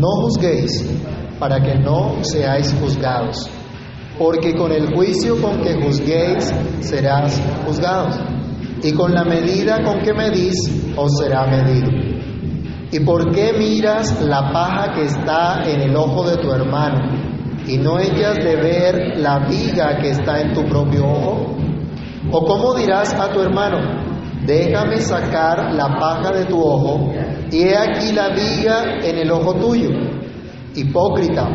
no juzguéis para que no seáis juzgados, porque con el juicio con que juzguéis serás juzgados, y con la medida con que medís os será medido. ¿Y por qué miras la paja que está en el ojo de tu hermano y no echas de ver la viga que está en tu propio ojo? ¿O cómo dirás a tu hermano, déjame sacar la paja de tu ojo he aquí la viga en el ojo tuyo? Hipócrita,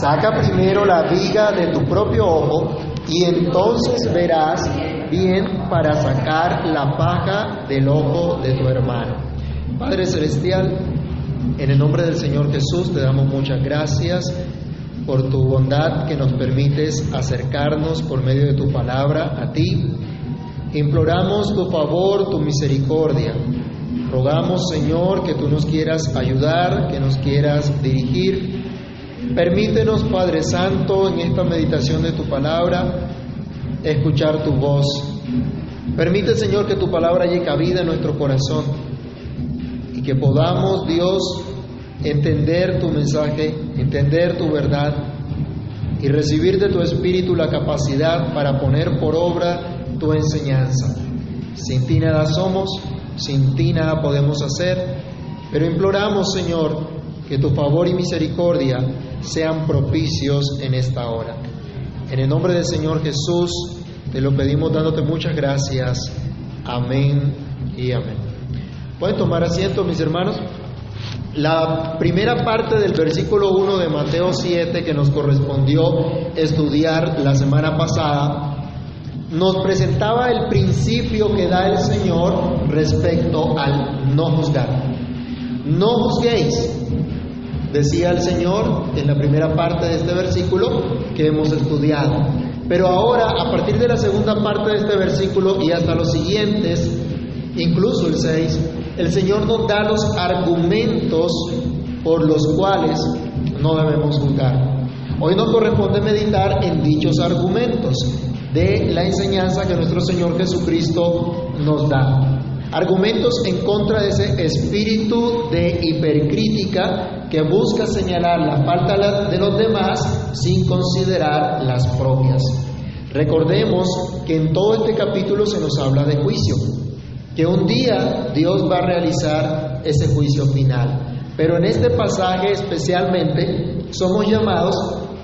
saca primero la viga de tu propio ojo y entonces verás bien para sacar la paja del ojo de tu hermano. Padre Celestial, en el nombre del Señor Jesús te damos muchas gracias por tu bondad que nos permites acercarnos por medio de tu palabra a ti. Imploramos tu favor, tu misericordia. Rogamos, Señor, que tú nos quieras ayudar, que nos quieras dirigir. Permítenos, Padre Santo, en esta meditación de tu palabra, escuchar tu voz. Permite, Señor, que tu palabra llegue a vida en nuestro corazón y que podamos, Dios, entender tu mensaje, entender tu verdad y recibir de tu Espíritu la capacidad para poner por obra tu enseñanza. Sin ti nada somos, sin ti nada podemos hacer, pero imploramos, Señor, que tu favor y misericordia sean propicios en esta hora. En el nombre del Señor Jesús, te lo pedimos dándote muchas gracias. Amén y amén. ¿Pueden tomar asiento, mis hermanos? La primera parte del versículo 1 de Mateo 7 que nos correspondió estudiar la semana pasada nos presentaba el principio que da el Señor respecto al no juzgar. No juzguéis, decía el Señor en la primera parte de este versículo que hemos estudiado. Pero ahora, a partir de la segunda parte de este versículo y hasta los siguientes, incluso el 6, el Señor nos da los argumentos por los cuales no debemos juzgar. Hoy nos corresponde meditar en dichos argumentos de la enseñanza que nuestro Señor Jesucristo nos da. Argumentos en contra de ese espíritu de hipercrítica que busca señalar la falta de los demás sin considerar las propias. Recordemos que en todo este capítulo se nos habla de juicio, que un día Dios va a realizar ese juicio final. Pero en este pasaje especialmente somos llamados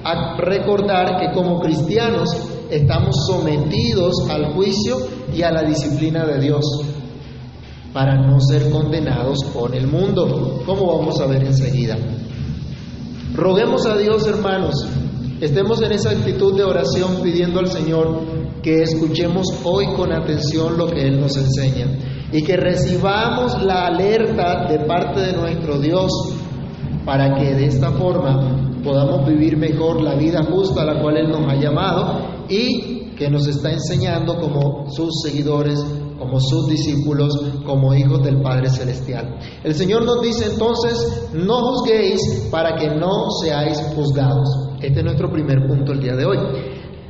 a recordar que como cristianos estamos sometidos al juicio y a la disciplina de Dios para no ser condenados por el mundo, como vamos a ver enseguida. Roguemos a Dios, hermanos, estemos en esa actitud de oración pidiendo al Señor que escuchemos hoy con atención lo que Él nos enseña y que recibamos la alerta de parte de nuestro Dios para que de esta forma podamos vivir mejor la vida justa a la cual Él nos ha llamado y que nos está enseñando como sus seguidores, como sus discípulos, como hijos del Padre Celestial. El Señor nos dice entonces, no juzguéis para que no seáis juzgados. Este es nuestro primer punto el día de hoy.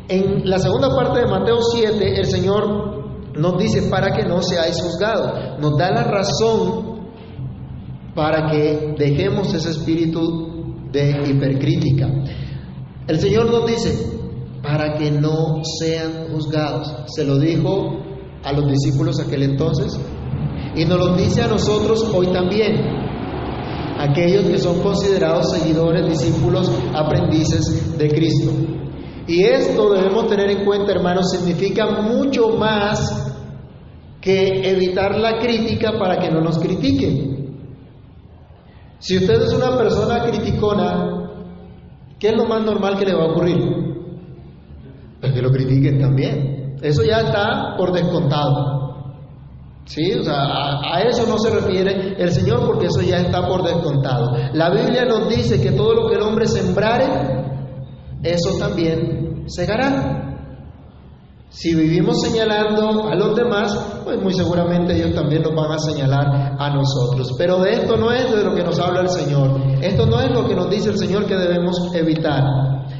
En la segunda parte de Mateo 7, el Señor nos dice para que no seáis juzgados. Nos da la razón para que dejemos ese espíritu de hipercrítica. El Señor nos dice, para que no sean juzgados. Se lo dijo a los discípulos aquel entonces y nos lo dice a nosotros hoy también. Aquellos que son considerados seguidores, discípulos, aprendices de Cristo. Y esto debemos tener en cuenta, hermanos, significa mucho más que evitar la crítica para que no nos critiquen. Si usted es una persona criticona, ¿qué es lo más normal que le va a ocurrir? Pues que lo critiquen también. Eso ya está por descontado. ¿Sí? O sea, a, eso no se refiere el Señor porque eso ya está por descontado. La Biblia nos dice que todo lo que el hombre sembrare, eso también segará. Si vivimos señalando a los demás, pues muy seguramente ellos también nos van a señalar a nosotros. Pero de esto no es de lo que nos habla el Señor. Esto no es lo que nos dice el Señor que debemos evitar.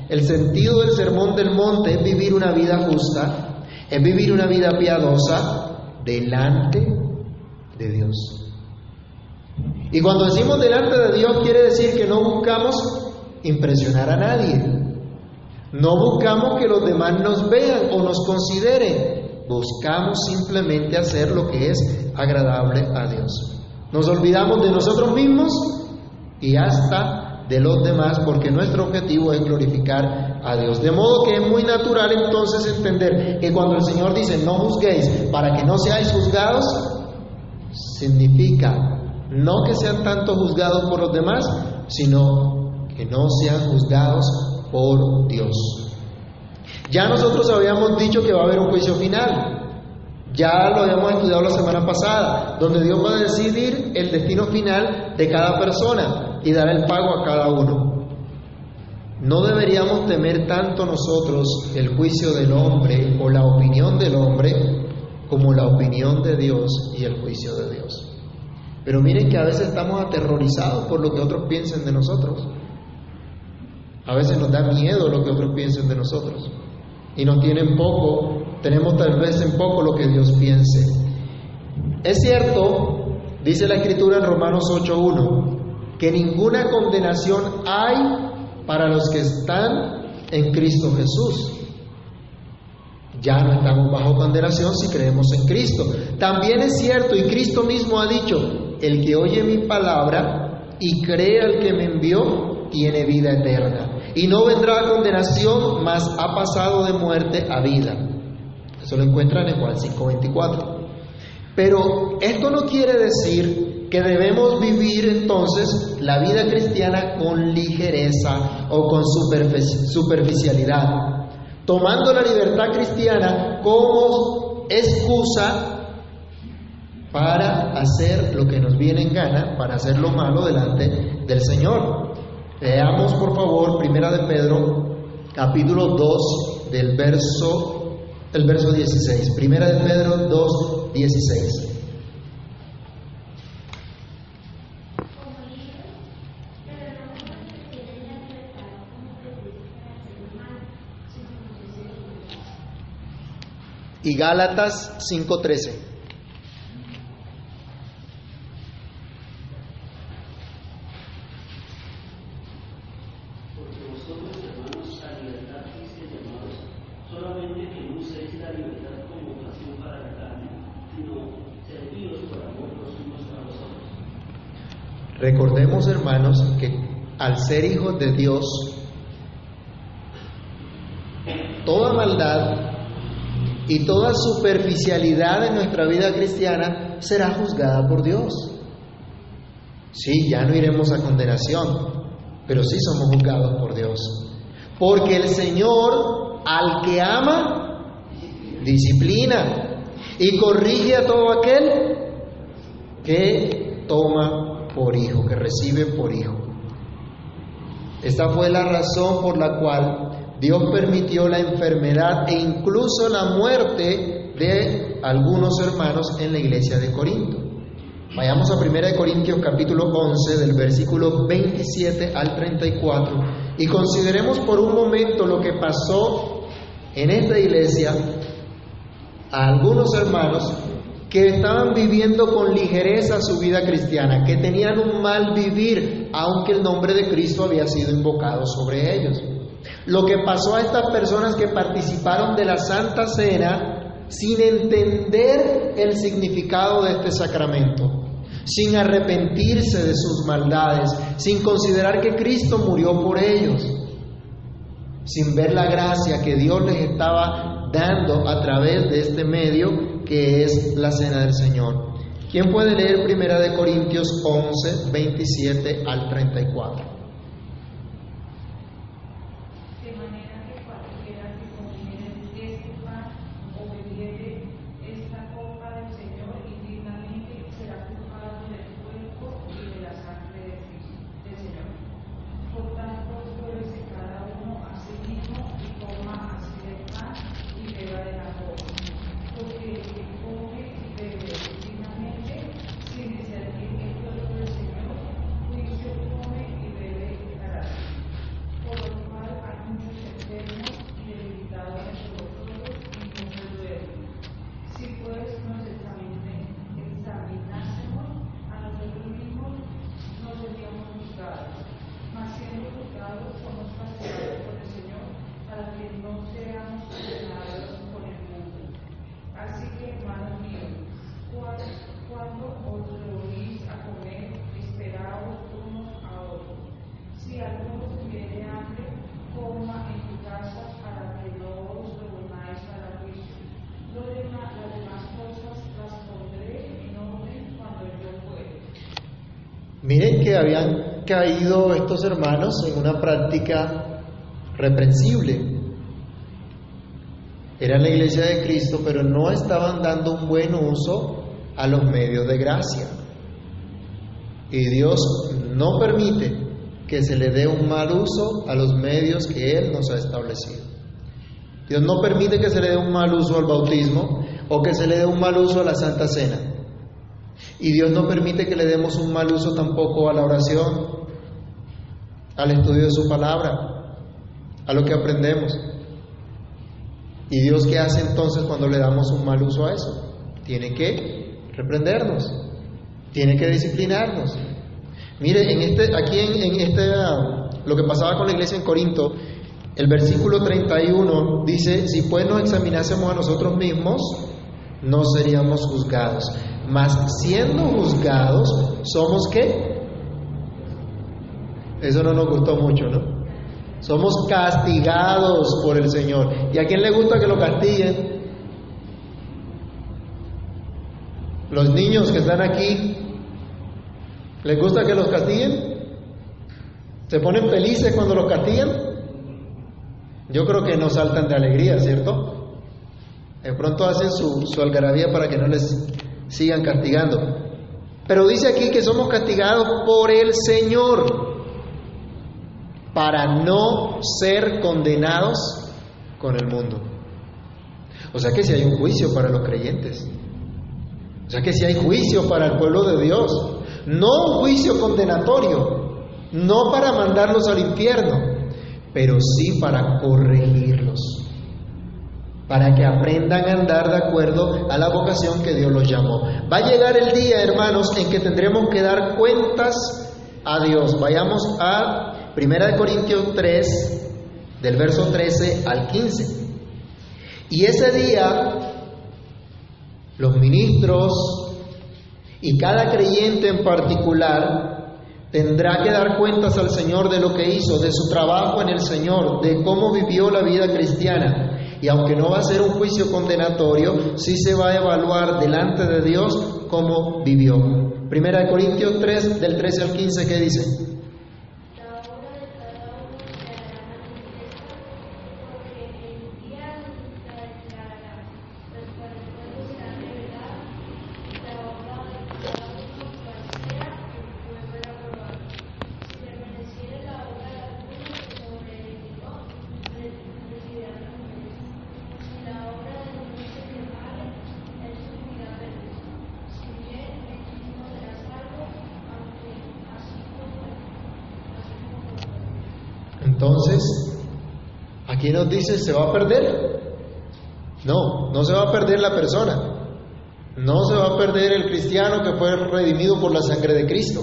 El sentido del sermón del monte es vivir una vida justa, es vivir una vida piadosa delante de Dios. Y cuando decimos delante de Dios quiere decir que no buscamos impresionar a nadie. No buscamos que los demás nos vean o nos consideren. Buscamos simplemente hacer lo que es agradable a Dios. Nos olvidamos de nosotros mismos y hasta de los demás porque nuestro objetivo es glorificar a Dios. De modo que es muy natural entonces entender que cuando el Señor dice no juzguéis para que no seáis juzgados, significa no que sean tanto juzgados por los demás, sino que no sean juzgados por Dios. Ya nosotros habíamos dicho que va a haber un juicio final. Ya lo habíamos estudiado la semana pasada, donde Dios va a decidir el destino final de cada persona y dar el pago a cada uno. No deberíamos temer tanto nosotros el juicio del hombre o la opinión del hombre como la opinión de Dios y el juicio de Dios. Pero miren que a veces estamos aterrorizados por lo que otros piensen de nosotros. A veces nos da miedo lo que otros piensen de nosotros. Y nos tienen poco, tenemos tal vez en poco lo que Dios piense. Es cierto, dice la Escritura en Romanos 8.1, que ninguna condenación hay para los que están en Cristo Jesús. Ya no estamos bajo condenación si creemos en Cristo. También es cierto, y Cristo mismo ha dicho, el que oye mi palabra y cree al que me envió, tiene vida eterna. Y no vendrá condenación, mas ha pasado de muerte a vida. Eso lo encuentran en Juan 5:24. Pero esto no quiere decir que debemos vivir entonces la vida cristiana con ligereza o con superficialidad, tomando la libertad cristiana como excusa para hacer lo que nos viene en gana, para hacer lo malo delante del Señor. Leamos por favor Primera de Pedro, capítulo 2 del verso el verso 16. Primera de Pedro 2, 16. Y Gálatas 5:13. Recordemos, hermanos, que al ser hijos de Dios, toda maldad y toda superficialidad en nuestra vida cristiana será juzgada por Dios. Sí, ya no iremos a condenación, pero sí somos juzgados por Dios. Porque el Señor al que ama, disciplina y corrige a todo aquel que toma por hijo, que recibe por hijo. Esta fue la razón por la cual Dios permitió la enfermedad e incluso la muerte de algunos hermanos en la iglesia de Corinto. Vayamos a 1 Corintios capítulo 11 del versículo 27 al 34 y consideremos por un momento lo que pasó en esta iglesia a algunos hermanos que estaban viviendo con ligereza su vida cristiana, que tenían un mal vivir, aunque el nombre de Cristo había sido invocado sobre ellos. Lo que pasó a estas personas que participaron de la Santa Cena sin entender el significado de este sacramento, sin arrepentirse de sus maldades, sin considerar que Cristo murió por ellos, sin ver la gracia que Dios les estaba dando a través de este medio que es la cena del Señor. ¿Quién puede leer Primera de Corintios 11, 27 al 34? Habían caído estos hermanos en una práctica reprensible. Era la iglesia de Cristo, pero no estaban dando un buen uso a los medios de gracia. Y Dios no permite que se le dé un mal uso a los medios que Él nos ha establecido. Dios no permite que se le dé un mal uso al bautismo o que se le dé un mal uso a la Santa Cena. Y Dios no permite que le demos un mal uso tampoco a la oración, al estudio de su palabra, a lo que aprendemos. ¿Y Dios qué hace entonces cuando le damos un mal uso a eso? Tiene que reprendernos, tiene que disciplinarnos. Mire, en este, aquí en, este, lo que pasaba con la iglesia en Corinto, el versículo 31 dice, si pues nos examinásemos a nosotros mismos, no seríamos juzgados. Mas siendo juzgados, ¿somos qué? Eso no nos gustó mucho, ¿no? Somos castigados por el Señor. ¿Y a quién le gusta que lo castiguen? Los niños que están aquí, ¿les gusta que los castiguen? ¿Se ponen felices cuando los castigan? Yo creo que no saltan de alegría, ¿cierto? De pronto hacen su, su algarabía para que no les sigan castigando. Pero dice aquí que somos castigados por el Señor para no ser condenados con el mundo. O sea que si hay un juicio para los creyentes. O sea que si hay juicio para el pueblo de Dios. No un juicio condenatorio, no para mandarlos al infierno, pero sí para corregirlos, para que aprendan a andar de acuerdo a la vocación que Dios los llamó. Va a llegar el día, hermanos, en que tendremos que dar cuentas a Dios. Vayamos a Primera de Corintios 3, del verso 13 al 15. Y ese día, los ministros y cada creyente en particular tendrá que dar cuentas al Señor de lo que hizo, de su trabajo en el Señor, de cómo vivió la vida cristiana. Y aunque no va a ser un juicio condenatorio, sí se va a evaluar delante de Dios cómo vivió. Primera de Corintios 3, del 13 al 15, ¿qué dice? Entonces, aquí nos dice, ¿se va a perder? No, no se va a perder la persona. No se va a perder el cristiano que fue redimido por la sangre de Cristo.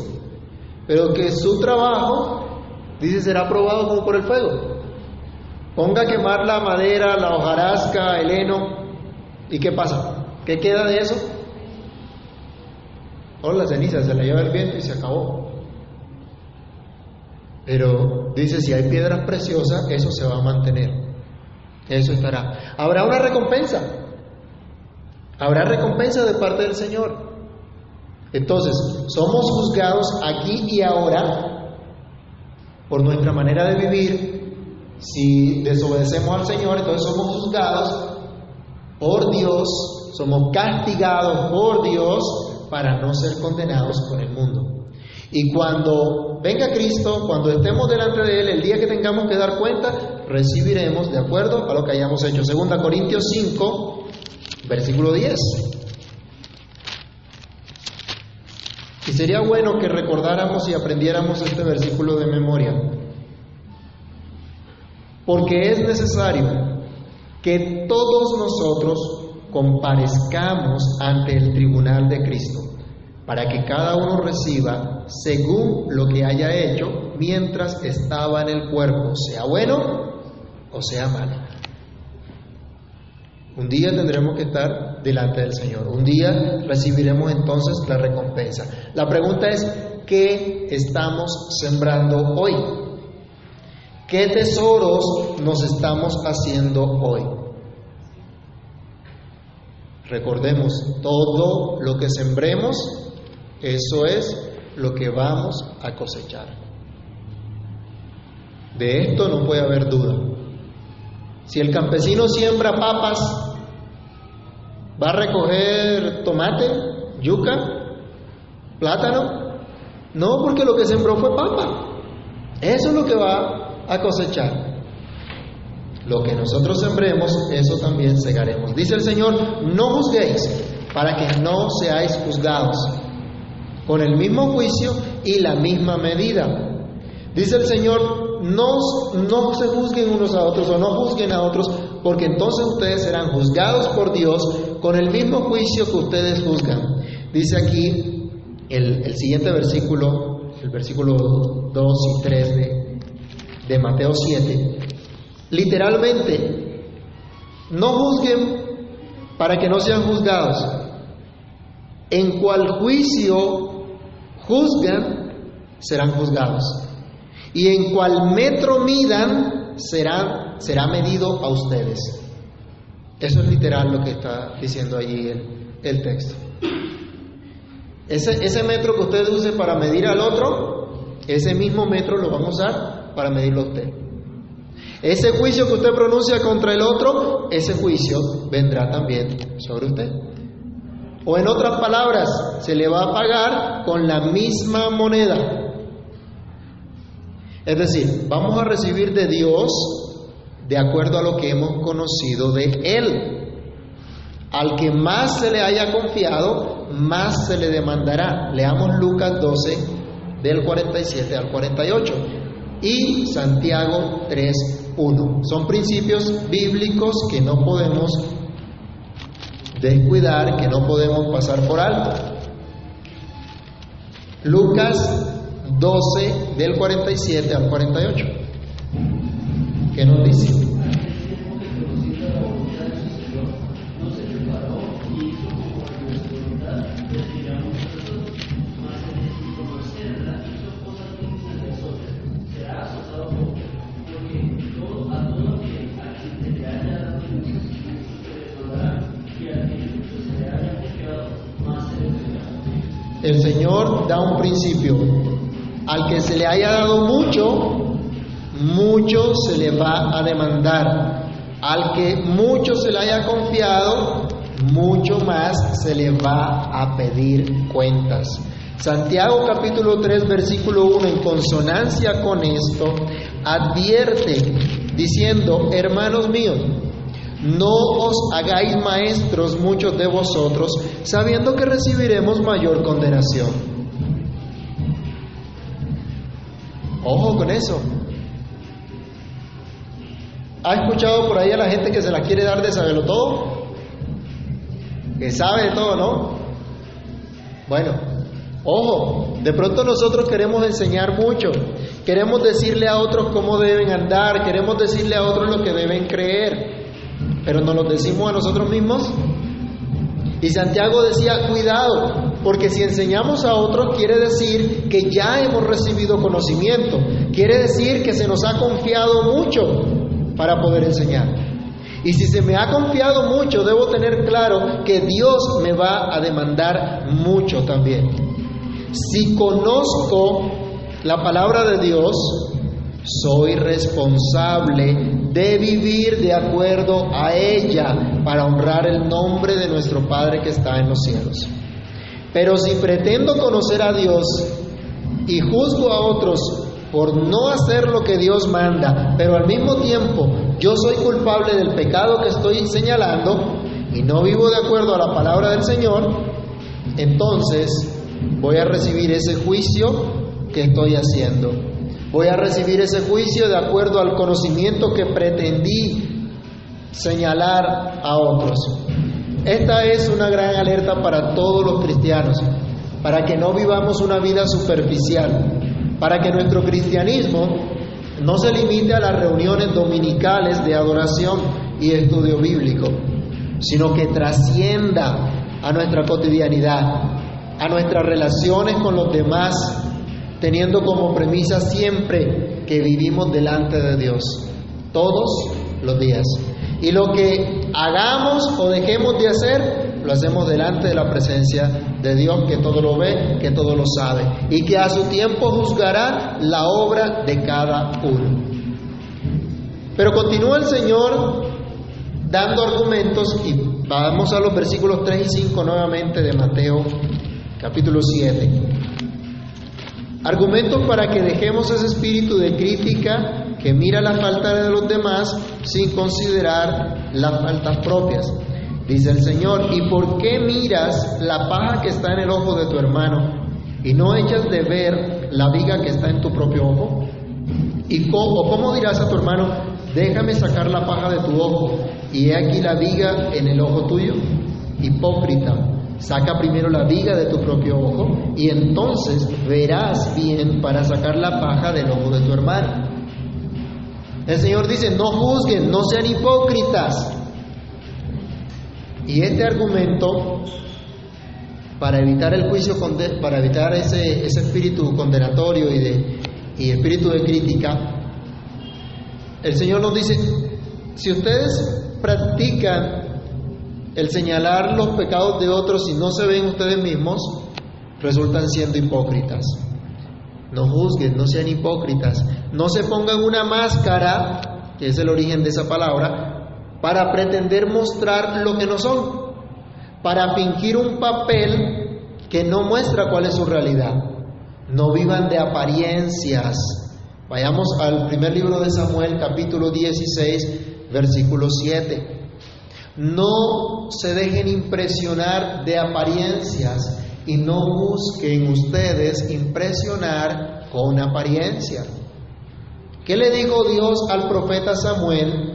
Pero que su trabajo, dice, será probado como por el fuego. Ponga a quemar la madera, la hojarasca, el heno. ¿Y qué pasa? ¿Qué queda de eso? O la ceniza se la lleva el viento y se acabó. Pero dice, si hay piedras preciosas, eso se va a mantener. Eso estará. Habrá una recompensa. Habrá recompensa de parte del Señor. Entonces, somos juzgados aquí y ahora por nuestra manera de vivir. Si desobedecemos al Señor, entonces somos juzgados por Dios, somos castigados por Dios para no ser condenados por el mundo. Y cuando venga Cristo, cuando estemos delante de Él, el día que tengamos que dar cuenta, recibiremos de acuerdo a lo que hayamos hecho. Segunda Corintios 5, versículo 10. Y sería bueno que recordáramos y aprendiéramos este versículo de memoria. Porque es necesario que todos nosotros comparezcamos ante el tribunal de Cristo para que cada uno reciba según lo que haya hecho mientras estaba en el cuerpo, sea bueno o sea malo. Un día tendremos que estar delante del Señor, un día recibiremos entonces la recompensa. La pregunta es, ¿qué estamos sembrando hoy? ¿Qué tesoros nos estamos haciendo hoy? Recordemos, todo lo que sembremos eso es lo que vamos a cosechar. De esto no puede haber duda. Si el campesino siembra papas, ¿va a recoger tomate, yuca, plátano? No, porque lo que sembró fue papa. Eso es lo que va a cosechar. Lo que nosotros sembremos, eso también segaremos. Dice el Señor, no juzguéis para que no seáis juzgados con el mismo juicio y la misma medida. Dice el Señor, no, no se juzguen unos a otros o no juzguen a otros, porque entonces ustedes serán juzgados por Dios con el mismo juicio que ustedes juzgan. Dice aquí el, siguiente versículo, el versículo 2 y 3 de, de Mateo 7. Literalmente, no juzguen para que no sean juzgados. En cual juicio juzgan, serán juzgados. Y en cual metro midan, será, será medido a ustedes. Eso es literal lo que está diciendo allí el, el texto. Ese, ese metro que usted use para medir al otro, ese mismo metro lo vamos a usar para medirlo a usted. Ese juicio que usted pronuncia contra el otro, ese juicio vendrá también sobre usted. O en otras palabras, se le va a pagar con la misma moneda. Es decir, vamos a recibir de Dios de acuerdo a lo que hemos conocido de Él. Al que más se le haya confiado, más se le demandará. Leamos Lucas 12, del 47 al 48 y Santiago 3, 1. Son principios bíblicos que no podemos descuidar, que no podemos pasar por alto. Lucas 12 del 47 al 48. ¿Qué nos dice? Se le haya dado mucho, mucho se le va a demandar. Al que mucho se le haya confiado, mucho más se le va a pedir cuentas. Santiago capítulo 3 versículo 1 en consonancia con esto advierte diciendo, hermanos míos, no os hagáis maestros muchos de vosotros, sabiendo que recibiremos mayor condenación. Ojo con eso. ¿Ha escuchado por ahí a la gente que se la quiere dar de saberlo todo? Que sabe de todo, ¿no? Bueno, ojo, de pronto nosotros queremos enseñar mucho, queremos decirle a otros cómo deben andar, queremos decirle a otros lo que deben creer, pero nos lo decimos a nosotros mismos. Y Santiago decía, cuidado, porque si enseñamos a otros quiere decir que ya hemos recibido conocimiento, quiere decir que se nos ha confiado mucho para poder enseñar. Y si se me ha confiado mucho, debo tener claro que Dios me va a demandar mucho también. Si conozco la palabra de Dios, soy responsable de vivir de acuerdo a ella para honrar el nombre de nuestro Padre que está en los cielos. Pero si pretendo conocer a Dios y juzgo a otros por no hacer lo que Dios manda, pero al mismo tiempo yo soy culpable del pecado que estoy señalando y no vivo de acuerdo a la palabra del Señor, entonces voy a recibir ese juicio que estoy haciendo. Voy a recibir ese juicio de acuerdo al conocimiento que pretendí señalar a otros. Esta es una gran alerta para todos los cristianos, para que no vivamos una vida superficial, para que nuestro cristianismo no se limite a las reuniones dominicales de adoración y estudio bíblico, sino que trascienda a nuestra cotidianidad, a nuestras relaciones con los demás, teniendo como premisa siempre que vivimos delante de Dios, todos los días. Y lo que hagamos o dejemos de hacer lo hacemos delante de la presencia de Dios que todo lo ve, que todo lo sabe y que a su tiempo juzgará la obra de cada uno. Pero continúa el Señor dando argumentos y vamos a los versículos 3 y 5 nuevamente de Mateo capítulo 7. Argumentos para que dejemos ese espíritu de crítica que mira la falta de los demás sin considerar las faltas propias. Dice el Señor, ¿y por qué miras la paja que está en el ojo de tu hermano y no echas de ver la viga que está en tu propio ojo? ¿Y cómo, cómo dirás a tu hermano, déjame sacar la paja de tu ojo y he aquí la viga en el ojo tuyo? Hipócrita, saca primero la viga de tu propio ojo y entonces verás bien para sacar la paja del ojo de tu hermano. El Señor dice, no juzguen, no sean hipócritas. Y este argumento, para evitar el juicio, para evitar ese, espíritu condenatorio y, de, y espíritu de crítica, el Señor nos dice, si ustedes practican el señalar los pecados de otros y no se ven ustedes mismos, resultan siendo hipócritas. No juzguen, no sean hipócritas, no se pongan una máscara, que es el origen de esa palabra, para pretender mostrar lo que no son, para fingir un papel que no muestra cuál es su realidad. No vivan de apariencias. Vayamos al primer libro de Samuel, capítulo 16, versículo 7. No se dejen impresionar de apariencias y no busquen ustedes impresionar con apariencia. ¿Qué le dijo Dios al profeta Samuel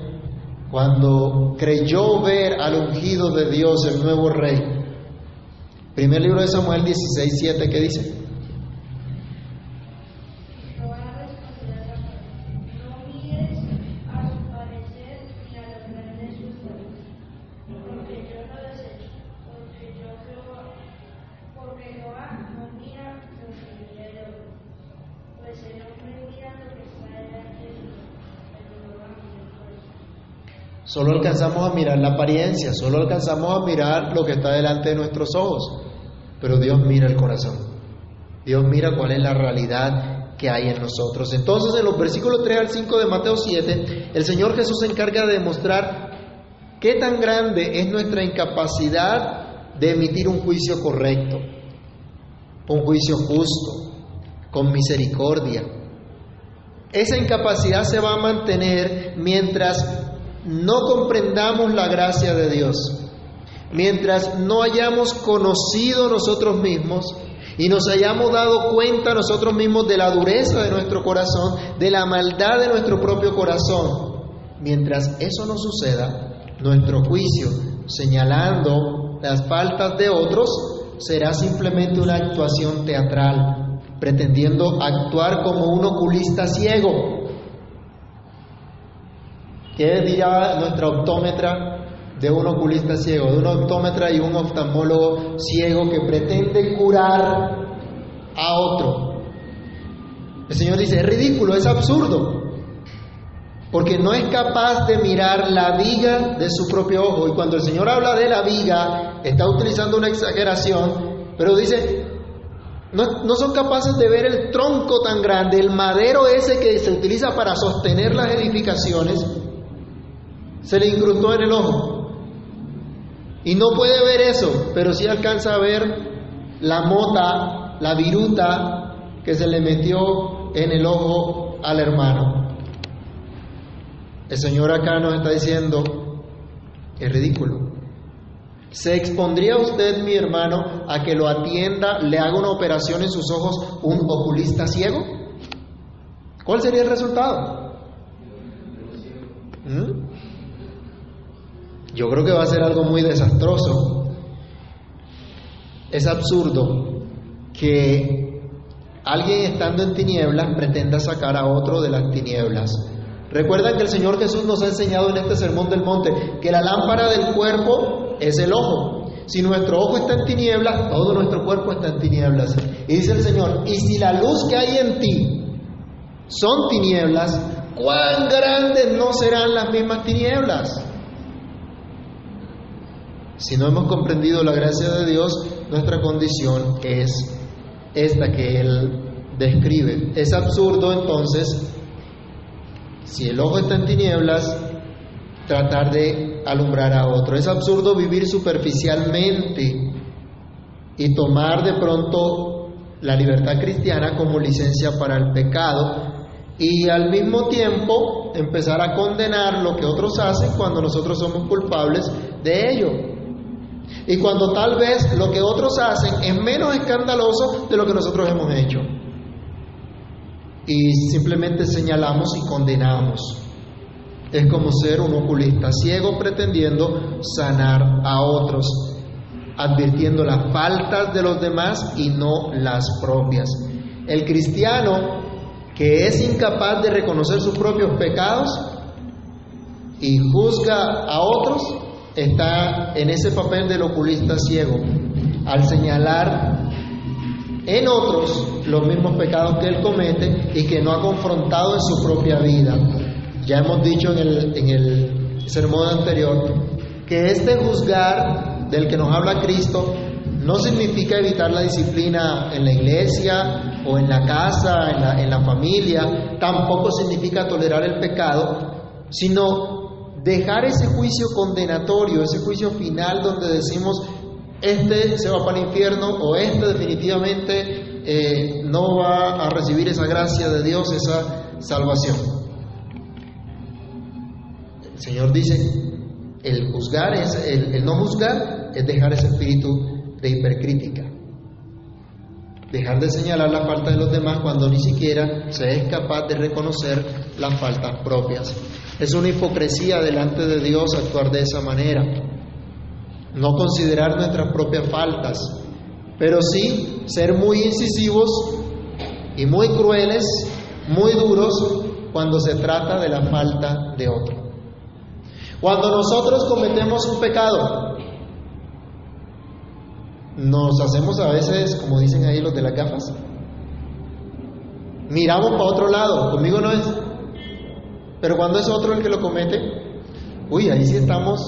cuando creyó ver al ungido de Dios, el nuevo rey? Primer libro de Samuel 16, 7, ¿qué dice? Solo alcanzamos a mirar la apariencia, solo alcanzamos a mirar lo que está delante de nuestros ojos, pero Dios mira el corazón. Dios mira cuál es la realidad que hay en nosotros. Entonces, en los versículos 3 al 5 de Mateo 7, el Señor Jesús se encarga de demostrar qué tan grande es nuestra incapacidad de emitir un juicio correcto, un juicio justo, con misericordia. Esa incapacidad se va a mantener mientras no comprendamos la gracia de Dios, mientras no hayamos conocido nosotros mismos y nos hayamos dado cuenta nosotros mismos de la dureza de nuestro corazón, de la maldad de nuestro propio corazón, mientras eso no suceda, nuestro juicio señalando las faltas de otros será simplemente una actuación teatral, pretendiendo actuar como un oculista ciego ¿Qué dirá nuestra optómetra de un oculista ciego, de un optómetra y un oftalmólogo ciego que pretende curar a otro? El Señor dice, es ridículo, es absurdo, porque no es capaz de mirar la viga de su propio ojo. Y cuando el Señor habla de la viga, está utilizando una exageración, pero dice, no, no, son capaces de ver el tronco tan grande, el madero ese que se utiliza para sostener las edificaciones, se le incrustó en el ojo. Y no puede ver eso, pero sí alcanza a ver la mota, la viruta que se le metió en el ojo al hermano. El Señor acá nos está diciendo, es ridículo. ¿Se expondría usted, mi hermano, a que lo atienda, le haga una operación en sus ojos un oculista ciego? ¿Cuál sería el resultado? ¿Mm? Yo creo que va a ser algo muy desastroso. Es absurdo que alguien estando en tinieblas pretenda sacar a otro de las tinieblas. Recuerdan que el Señor Jesús nos ha enseñado en este sermón del monte que la lámpara del cuerpo es el ojo. Si nuestro ojo está en tinieblas, todo nuestro cuerpo está en tinieblas. Y dice el Señor, y si la luz que hay en ti son tinieblas, cuán grandes no serán las mismas tinieblas. Si no hemos comprendido la gracia de Dios, nuestra condición es esta que Él describe. Es absurdo entonces, si el ojo está en tinieblas, tratar de alumbrar a otro. Es absurdo vivir superficialmente y tomar de pronto la libertad cristiana como licencia para el pecado y al mismo tiempo empezar a condenar lo que otros hacen cuando nosotros somos culpables de ello. Y cuando tal vez lo que otros hacen es menos escandaloso de lo que nosotros hemos hecho. Y simplemente señalamos y condenamos. Es como ser un oculista ciego pretendiendo sanar a otros, advirtiendo las faltas de los demás y no las propias. El cristiano que es incapaz de reconocer sus propios pecados y juzga a otros, está en ese papel del oculista ciego, al señalar en otros los mismos pecados que él comete y que no ha confrontado en su propia vida. Ya hemos dicho en el, en el sermón anterior que este juzgar del que nos habla Cristo no significa evitar la disciplina en la iglesia o en la casa, en la, en la familia, tampoco significa tolerar el pecado, sino dejar ese juicio condenatorio, ese juicio final donde decimos, este se va para el infierno o este definitivamente eh, no va a recibir esa gracia de Dios, esa salvación. El Señor dice, el juzgar es, el, el no juzgar es dejar ese espíritu de hipercrítica. Dejar de señalar la falta de los demás cuando ni siquiera se es capaz de reconocer las faltas propias. Es una hipocresía delante de Dios actuar de esa manera. No considerar nuestras propias faltas, pero sí ser muy incisivos y muy crueles, muy duros cuando se trata de la falta de otro. Cuando nosotros cometemos un pecado, nos hacemos a veces, como dicen ahí los de las gafas, miramos para otro lado, conmigo no es. Pero cuando es otro el que lo comete, uy, ahí sí estamos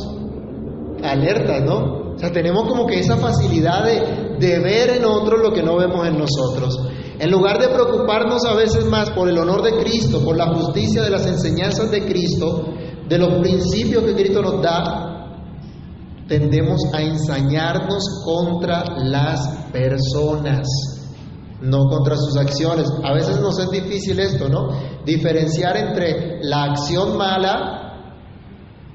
alertas, ¿no? O sea, tenemos como que esa facilidad de, de ver en otro lo que no vemos en nosotros. En lugar de preocuparnos a veces más por el honor de Cristo, por la justicia de las enseñanzas de Cristo, de los principios que Cristo nos da, tendemos a ensañarnos contra las personas, no contra sus acciones. A veces nos es difícil esto, ¿no? Diferenciar entre la acción mala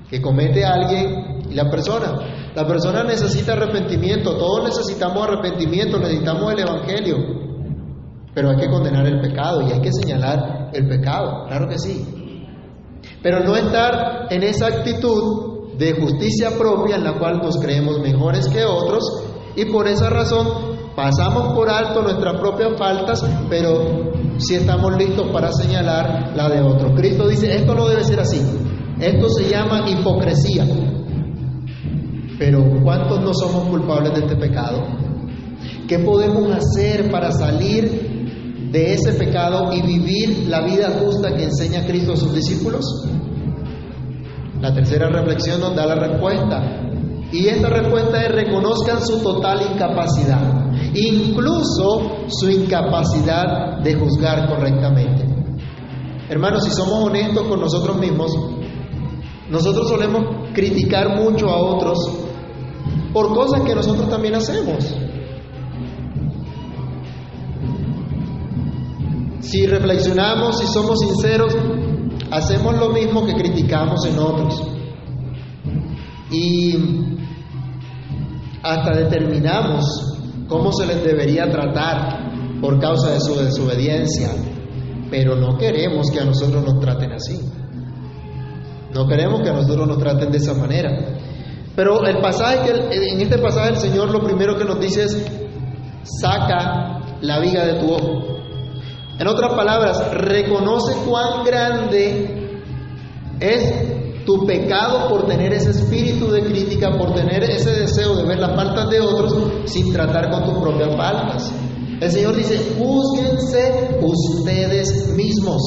que comete alguien y la persona. La persona necesita arrepentimiento, todos necesitamos arrepentimiento, necesitamos el Evangelio, pero hay que condenar el pecado y hay que señalar el pecado, claro que sí. Pero no estar en esa actitud de justicia propia en la cual nos creemos mejores que otros y por esa razón pasamos por alto nuestras propias faltas, pero si estamos listos para señalar la de otros. Cristo dice, esto no debe ser así, esto se llama hipocresía. Pero ¿cuántos no somos culpables de este pecado? ¿Qué podemos hacer para salir de ese pecado y vivir la vida justa que enseña Cristo a sus discípulos? La tercera reflexión nos da la respuesta. Y esta respuesta es reconozcan su total incapacidad, incluso su incapacidad de juzgar correctamente. Hermanos, si somos honestos con nosotros mismos, nosotros solemos criticar mucho a otros por cosas que nosotros también hacemos. Si reflexionamos, si somos sinceros, hacemos lo mismo que criticamos en otros. Y hasta determinamos cómo se les debería tratar por causa de su desobediencia, pero no queremos que a nosotros nos traten así. No queremos que a nosotros nos traten de esa manera. Pero el pasaje que en este pasaje el Señor lo primero que nos dice es saca la viga de tu ojo. En otras palabras, reconoce cuán grande es tu pecado por tener ese espíritu de crítica, por tener ese deseo de ver las faltas de otros sin tratar con tus propias faltas. El Señor dice, juzguense ustedes mismos.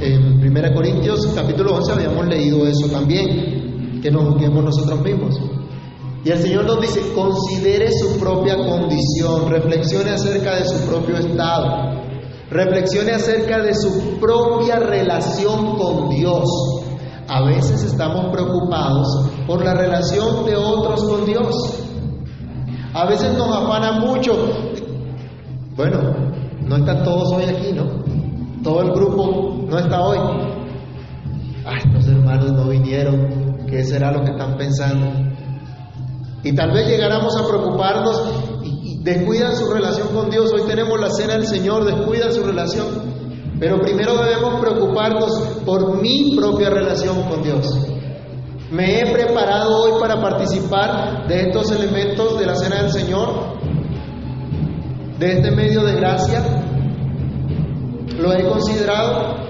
En 1 Corintios capítulo 11 habíamos leído eso también. que nos juzguemos nosotros mismos. Y el Señor nos dice, considere su propia condición, reflexione acerca de su propio estado, reflexione acerca de su propia relación con Dios. A veces estamos preocupados por la relación de otros con Dios. A veces nos afana mucho. Bueno, no están todos hoy aquí, ¿no? Todo el grupo no está hoy. Ah, estos hermanos no vinieron. ¿Qué será lo que están pensando? Y tal vez llegáramos a preocuparnos y, descuidan su relación con Dios. Hoy tenemos la cena del Señor, descuidan su relación. Pero primero debemos preocuparnos por mi propia relación con Dios. ¿Me he preparado hoy para participar de estos elementos de la cena del Señor? ¿De este medio de gracia? ¿Lo he considerado?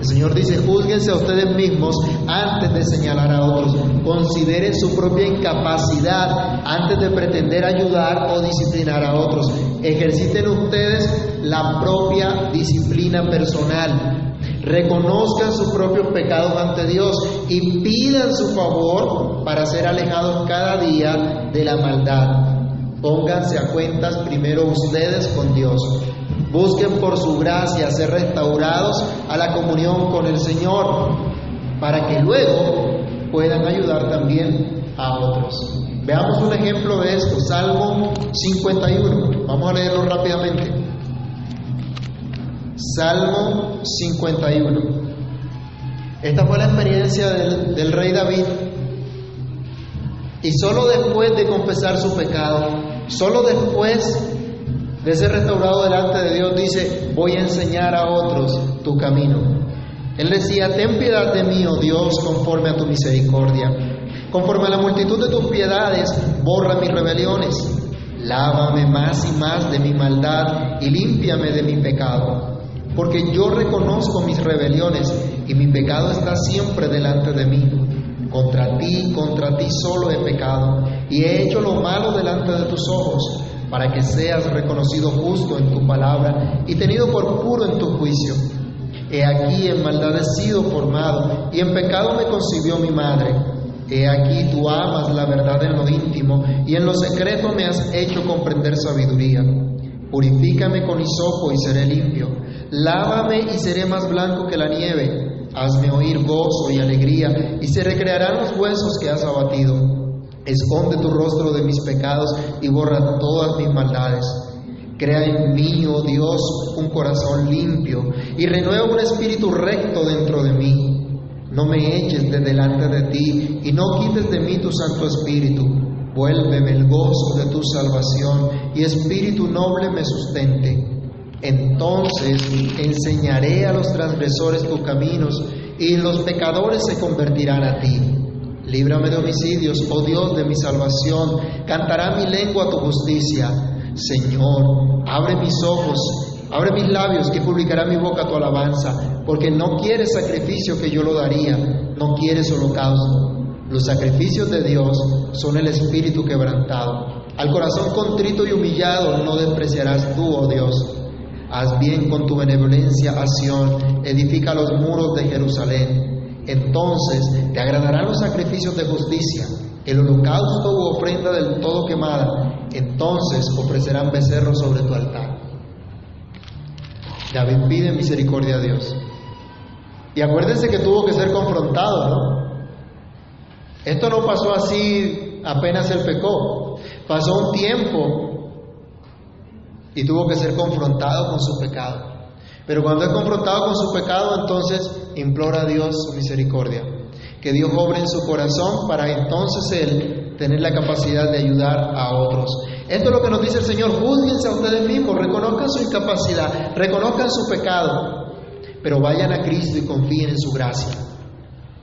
El Señor dice, júzguense a ustedes mismos antes de señalar a otros. Consideren su propia incapacidad antes de pretender ayudar o disciplinar a otros. Ejerciten ustedes la propia disciplina personal. Reconozcan sus propios pecados ante Dios y pidan su favor para ser alejados cada día de la maldad. Pónganse a cuentas primero ustedes con Dios Busquen por su gracia ser restaurados a la comunión con el Señor, para que luego puedan ayudar también a otros. Veamos un ejemplo de esto, Salmo 51. Vamos a leerlo rápidamente. Salmo 51. Esta fue la experiencia del, rey David. Y solo después de confesar su pecado, solo después de ser restaurado delante de Dios, dice, voy a enseñar a otros tu camino. Él decía, ten piedad de mí, oh Dios, conforme a tu misericordia. Conforme a la multitud de tus piedades, borra mis rebeliones. Lávame más y más de mi maldad y límpiame de mi pecado. Porque yo reconozco mis rebeliones y mi pecado está siempre delante de mí. Contra ti, contra ti solo he pecado y he hecho lo malo delante de tus ojos para que seas reconocido justo en tu palabra y tenido por puro en tu juicio. He aquí en maldad he sido formado y en pecado me concibió mi madre. He aquí tú amas la verdad en lo íntimo y en lo secreto me has hecho comprender sabiduría. Purifícame con hisopo y seré limpio. Lávame y seré más blanco que la nieve. Hazme oír gozo y alegría y se recrearán los huesos que has abatido. Esconde tu rostro de mis pecados y borra todas mis maldades. Crea en mí, oh Dios, un corazón limpio y renueva un espíritu recto dentro de mí. No me eches de delante de ti y no quites de mí tu Santo Espíritu. Vuélveme el gozo de tu salvación y espíritu noble me sustente. Entonces enseñaré a los transgresores tus caminos y los pecadores se convertirán a ti. Líbrame de homicidios, oh Dios de mi salvación. Cantará mi lengua tu justicia. Señor, abre mis ojos, abre mis labios, que publicará mi boca tu alabanza. Porque no quieres sacrificio que yo lo daría, no quieres holocausto. Los sacrificios de Dios son el espíritu quebrantado. Al corazón contrito y humillado no despreciarás tú, oh Dios. Haz bien con tu benevolencia a edifica los muros de Jerusalén entonces te agradarán los sacrificios de justicia, el holocausto u ofrenda del todo quemada, entonces ofrecerán becerros sobre tu altar. David pide misericordia a Dios. Y acuérdense que tuvo que ser confrontado, ¿no? Esto no pasó así apenas él pecó. Pasó un tiempo y tuvo que ser confrontado con su pecado. Pero cuando es confrontado con su pecado, entonces implora a Dios su misericordia. Que Dios obre en su corazón para entonces Él tener la capacidad de ayudar a otros. Esto es lo que nos dice el Señor. Júzguense a ustedes mismos, reconozcan su incapacidad, reconozcan su pecado, pero vayan a Cristo y confíen en su gracia.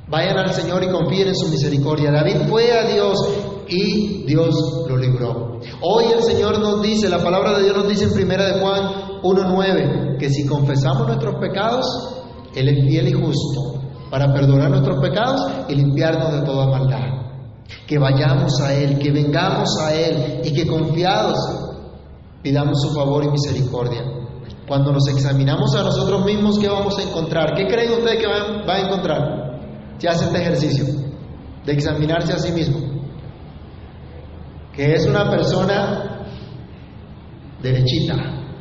Vayan al Señor y confíen en su misericordia. David fue a Dios y Dios lo libró. Hoy el Señor nos dice, la palabra de Dios nos dice en primera de Juan 1.9, que si confesamos nuestros pecados, Él es fiel y justo para perdonar nuestros pecados y limpiarnos de toda maldad. Que vayamos a Él, que vengamos a Él y que confiados pidamos su favor y misericordia. Cuando nos examinamos a nosotros mismos, ¿qué vamos a encontrar? ¿Qué creen ustedes que va a encontrar si hace este ejercicio? de examinarse a sí mismo, que es una persona derechita,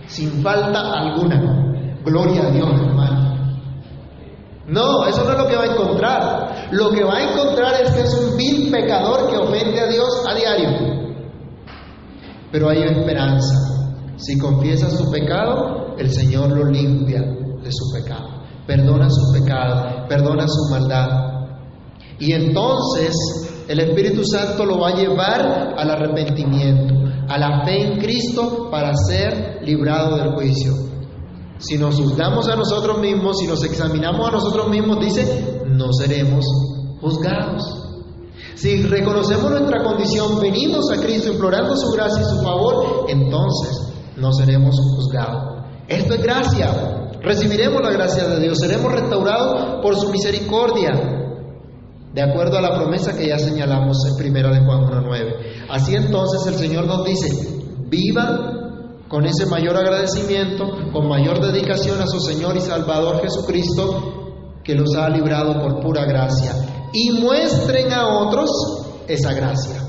sin falta alguna. Gloria a Dios, hermano. No, eso no es lo que va a encontrar. Lo que va a encontrar es que es un vil pecador que ofende a Dios a diario. Pero hay esperanza. Si confiesa su pecado, el Señor lo limpia de su pecado. Perdona su pecado, perdona su maldad. Y entonces el Espíritu Santo lo va a llevar al arrepentimiento, a la fe en Cristo para ser librado del juicio. Si nos juzgamos a nosotros mismos, si nos examinamos a nosotros mismos, dice, no seremos juzgados. Si reconocemos nuestra condición, venimos a Cristo implorando su gracia y su favor, entonces no seremos juzgados. Esto es gracia. Recibiremos la gracia de Dios, seremos restaurados por su misericordia, de acuerdo a la promesa que ya señalamos en primera de Juan 1.9. Así entonces el Señor nos dice, vivan con ese mayor agradecimiento, con mayor dedicación a su Señor y Salvador Jesucristo, que los ha librado por pura gracia, y muestren a otros esa gracia.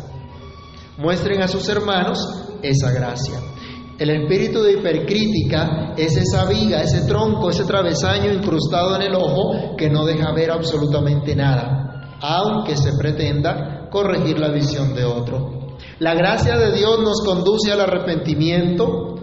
Muestren a sus hermanos esa gracia. El espíritu de hipercrítica es esa viga, ese tronco, ese travesaño incrustado en el ojo que no deja ver absolutamente nada, aunque se pretenda corregir la visión de otro. La gracia de Dios nos conduce al arrepentimiento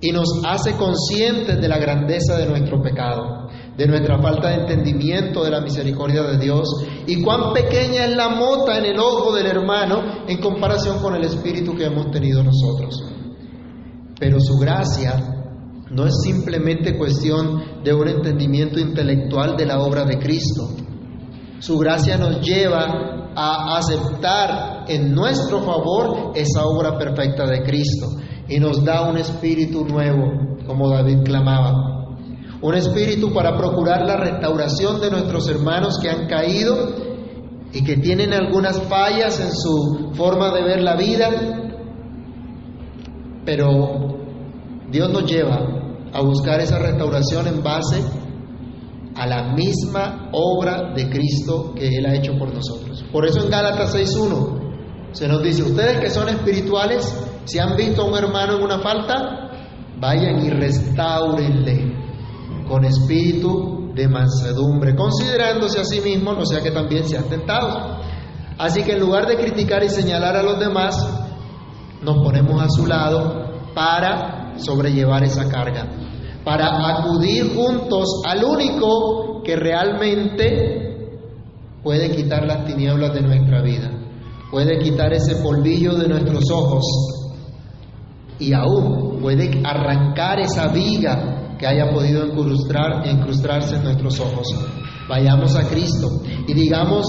y nos hace conscientes de la grandeza de nuestro pecado, de nuestra falta de entendimiento de la misericordia de Dios y cuán pequeña es la mota en el ojo del hermano en comparación con el espíritu que hemos tenido nosotros. Pero su gracia no es simplemente cuestión de un entendimiento intelectual de la obra de Cristo. Su gracia nos lleva a aceptar en nuestro favor esa obra perfecta de Cristo y nos da un espíritu nuevo, como David clamaba. Un espíritu para procurar la restauración de nuestros hermanos que han caído y que tienen algunas fallas en su forma de ver la vida, pero Dios nos lleva a buscar esa restauración en base a la misma obra de Cristo que Él ha hecho por nosotros. Por eso en Gálatas 6.1 se nos dice, ustedes que son espirituales, si han visto a un hermano en una falta, vayan y restáurenle con espíritu de mansedumbre, considerándose a sí mismos, no sea que también sean tentados. Así que en lugar de criticar y señalar a los demás, nos ponemos a su lado para sobrellevar esa carga, para acudir juntos al único que realmente puede quitar las tinieblas de nuestra vida, puede quitar ese polvillo de nuestros ojos y aún puede arrancar esa viga que haya podido incrustar, incrustarse en nuestros ojos. Vayamos a Cristo y digamos,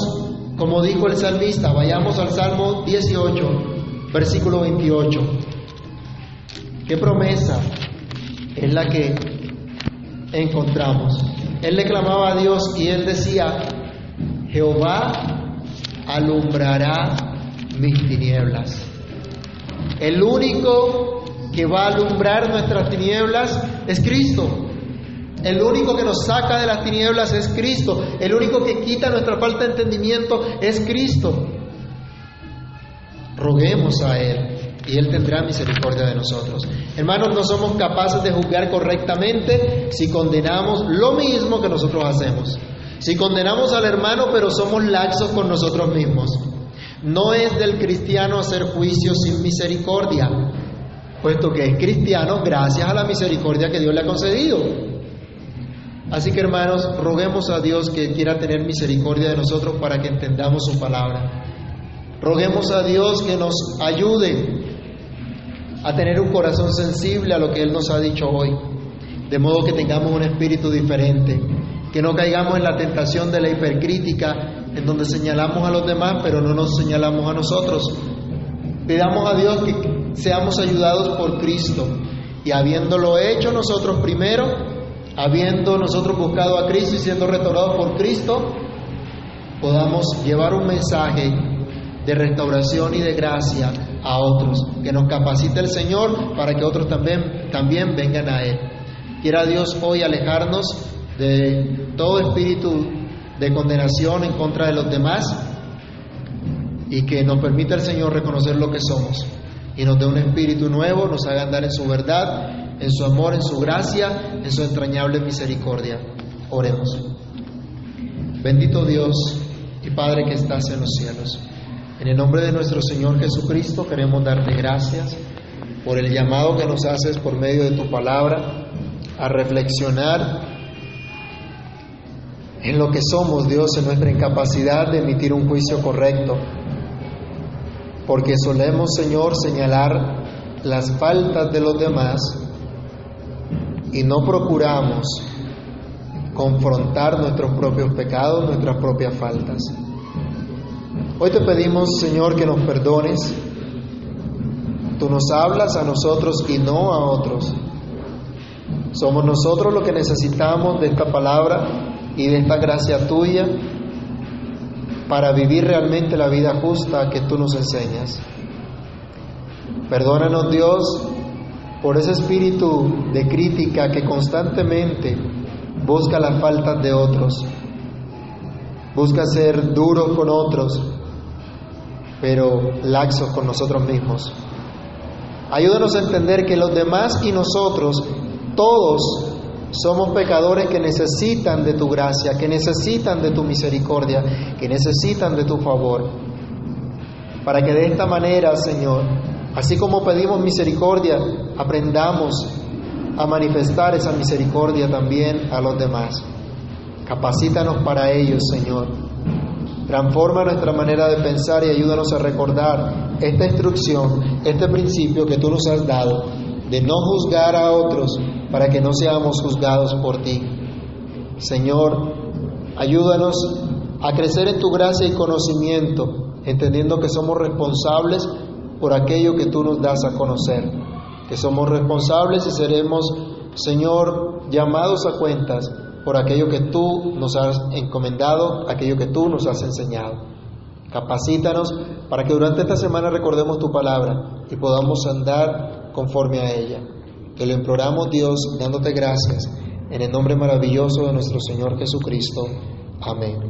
como dijo el salmista, vayamos al Salmo 18, versículo 28. ¿Qué promesa es la que encontramos? Él le clamaba a Dios y él decía, Jehová alumbrará mis tinieblas. El único que va a alumbrar nuestras tinieblas es Cristo. El único que nos saca de las tinieblas es Cristo. El único que quita nuestra falta de entendimiento es Cristo. Roguemos a Él y Él tendrá misericordia de nosotros. Hermanos, no somos capaces de juzgar correctamente si condenamos lo mismo que nosotros hacemos. Si condenamos al hermano pero somos laxos con nosotros mismos. No es del cristiano hacer juicio sin misericordia, puesto que es cristiano gracias a la misericordia que Dios le ha concedido. Así que hermanos, roguemos a Dios que quiera tener misericordia de nosotros para que entendamos su palabra. Roguemos a Dios que nos ayude a tener un corazón sensible a lo que Él nos ha dicho hoy, de modo que tengamos un espíritu diferente, que no caigamos en la tentación de la hipercrítica, en donde señalamos a los demás, pero no nos señalamos a nosotros. Pidamos a Dios que seamos ayudados por Cristo y habiéndolo hecho nosotros primero, habiendo nosotros buscado a Cristo y siendo restaurados por Cristo, podamos llevar un mensaje de restauración y de gracia a otros, que nos capacite el Señor para que otros también, también vengan a Él. Quiera Dios hoy alejarnos de todo espíritu de condenación en contra de los demás y que nos permita el Señor reconocer lo que somos y nos dé un espíritu nuevo, nos haga andar en su verdad, en su amor, en su gracia, en su entrañable misericordia. Oremos. Bendito Dios y Padre que estás en los cielos. En el nombre de nuestro Señor Jesucristo queremos darte gracias por el llamado que nos haces por medio de tu palabra a reflexionar en lo que somos, Dios, en nuestra incapacidad de emitir un juicio correcto. Porque solemos, Señor, señalar las faltas de los demás y no procuramos confrontar nuestros propios pecados, nuestras propias faltas. Hoy te pedimos, Señor, que nos perdones. Tú nos hablas a nosotros y no a otros. Somos nosotros los que necesitamos de esta palabra y de esta gracia tuya para vivir realmente la vida justa que tú nos enseñas. Perdónanos Dios por ese espíritu de crítica que constantemente busca las faltas de otros, busca ser duro con otros, pero laxos con nosotros mismos. Ayúdanos a entender que los demás y nosotros, todos somos pecadores que necesitan de tu gracia, que necesitan de tu misericordia, que necesitan de tu favor. Para que de esta manera, Señor, así como pedimos misericordia, aprendamos a manifestar esa misericordia también a los demás. Capacítanos para ello, Señor. Transforma nuestra manera de pensar y ayúdanos a recordar esta instrucción, este principio que tú nos has dado de no juzgar a otros para que no seamos juzgados por ti. Señor, ayúdanos a crecer en tu gracia y conocimiento, entendiendo que somos responsables por aquello que tú nos das a conocer, que somos responsables y seremos, Señor, llamados a cuentas por aquello que tú nos has encomendado, aquello que tú nos has enseñado. Capacítanos para que durante esta semana recordemos tu palabra y podamos andar conforme a ella. Te lo imploramos Dios, dándote gracias, en el nombre maravilloso de nuestro Señor Jesucristo. Amén.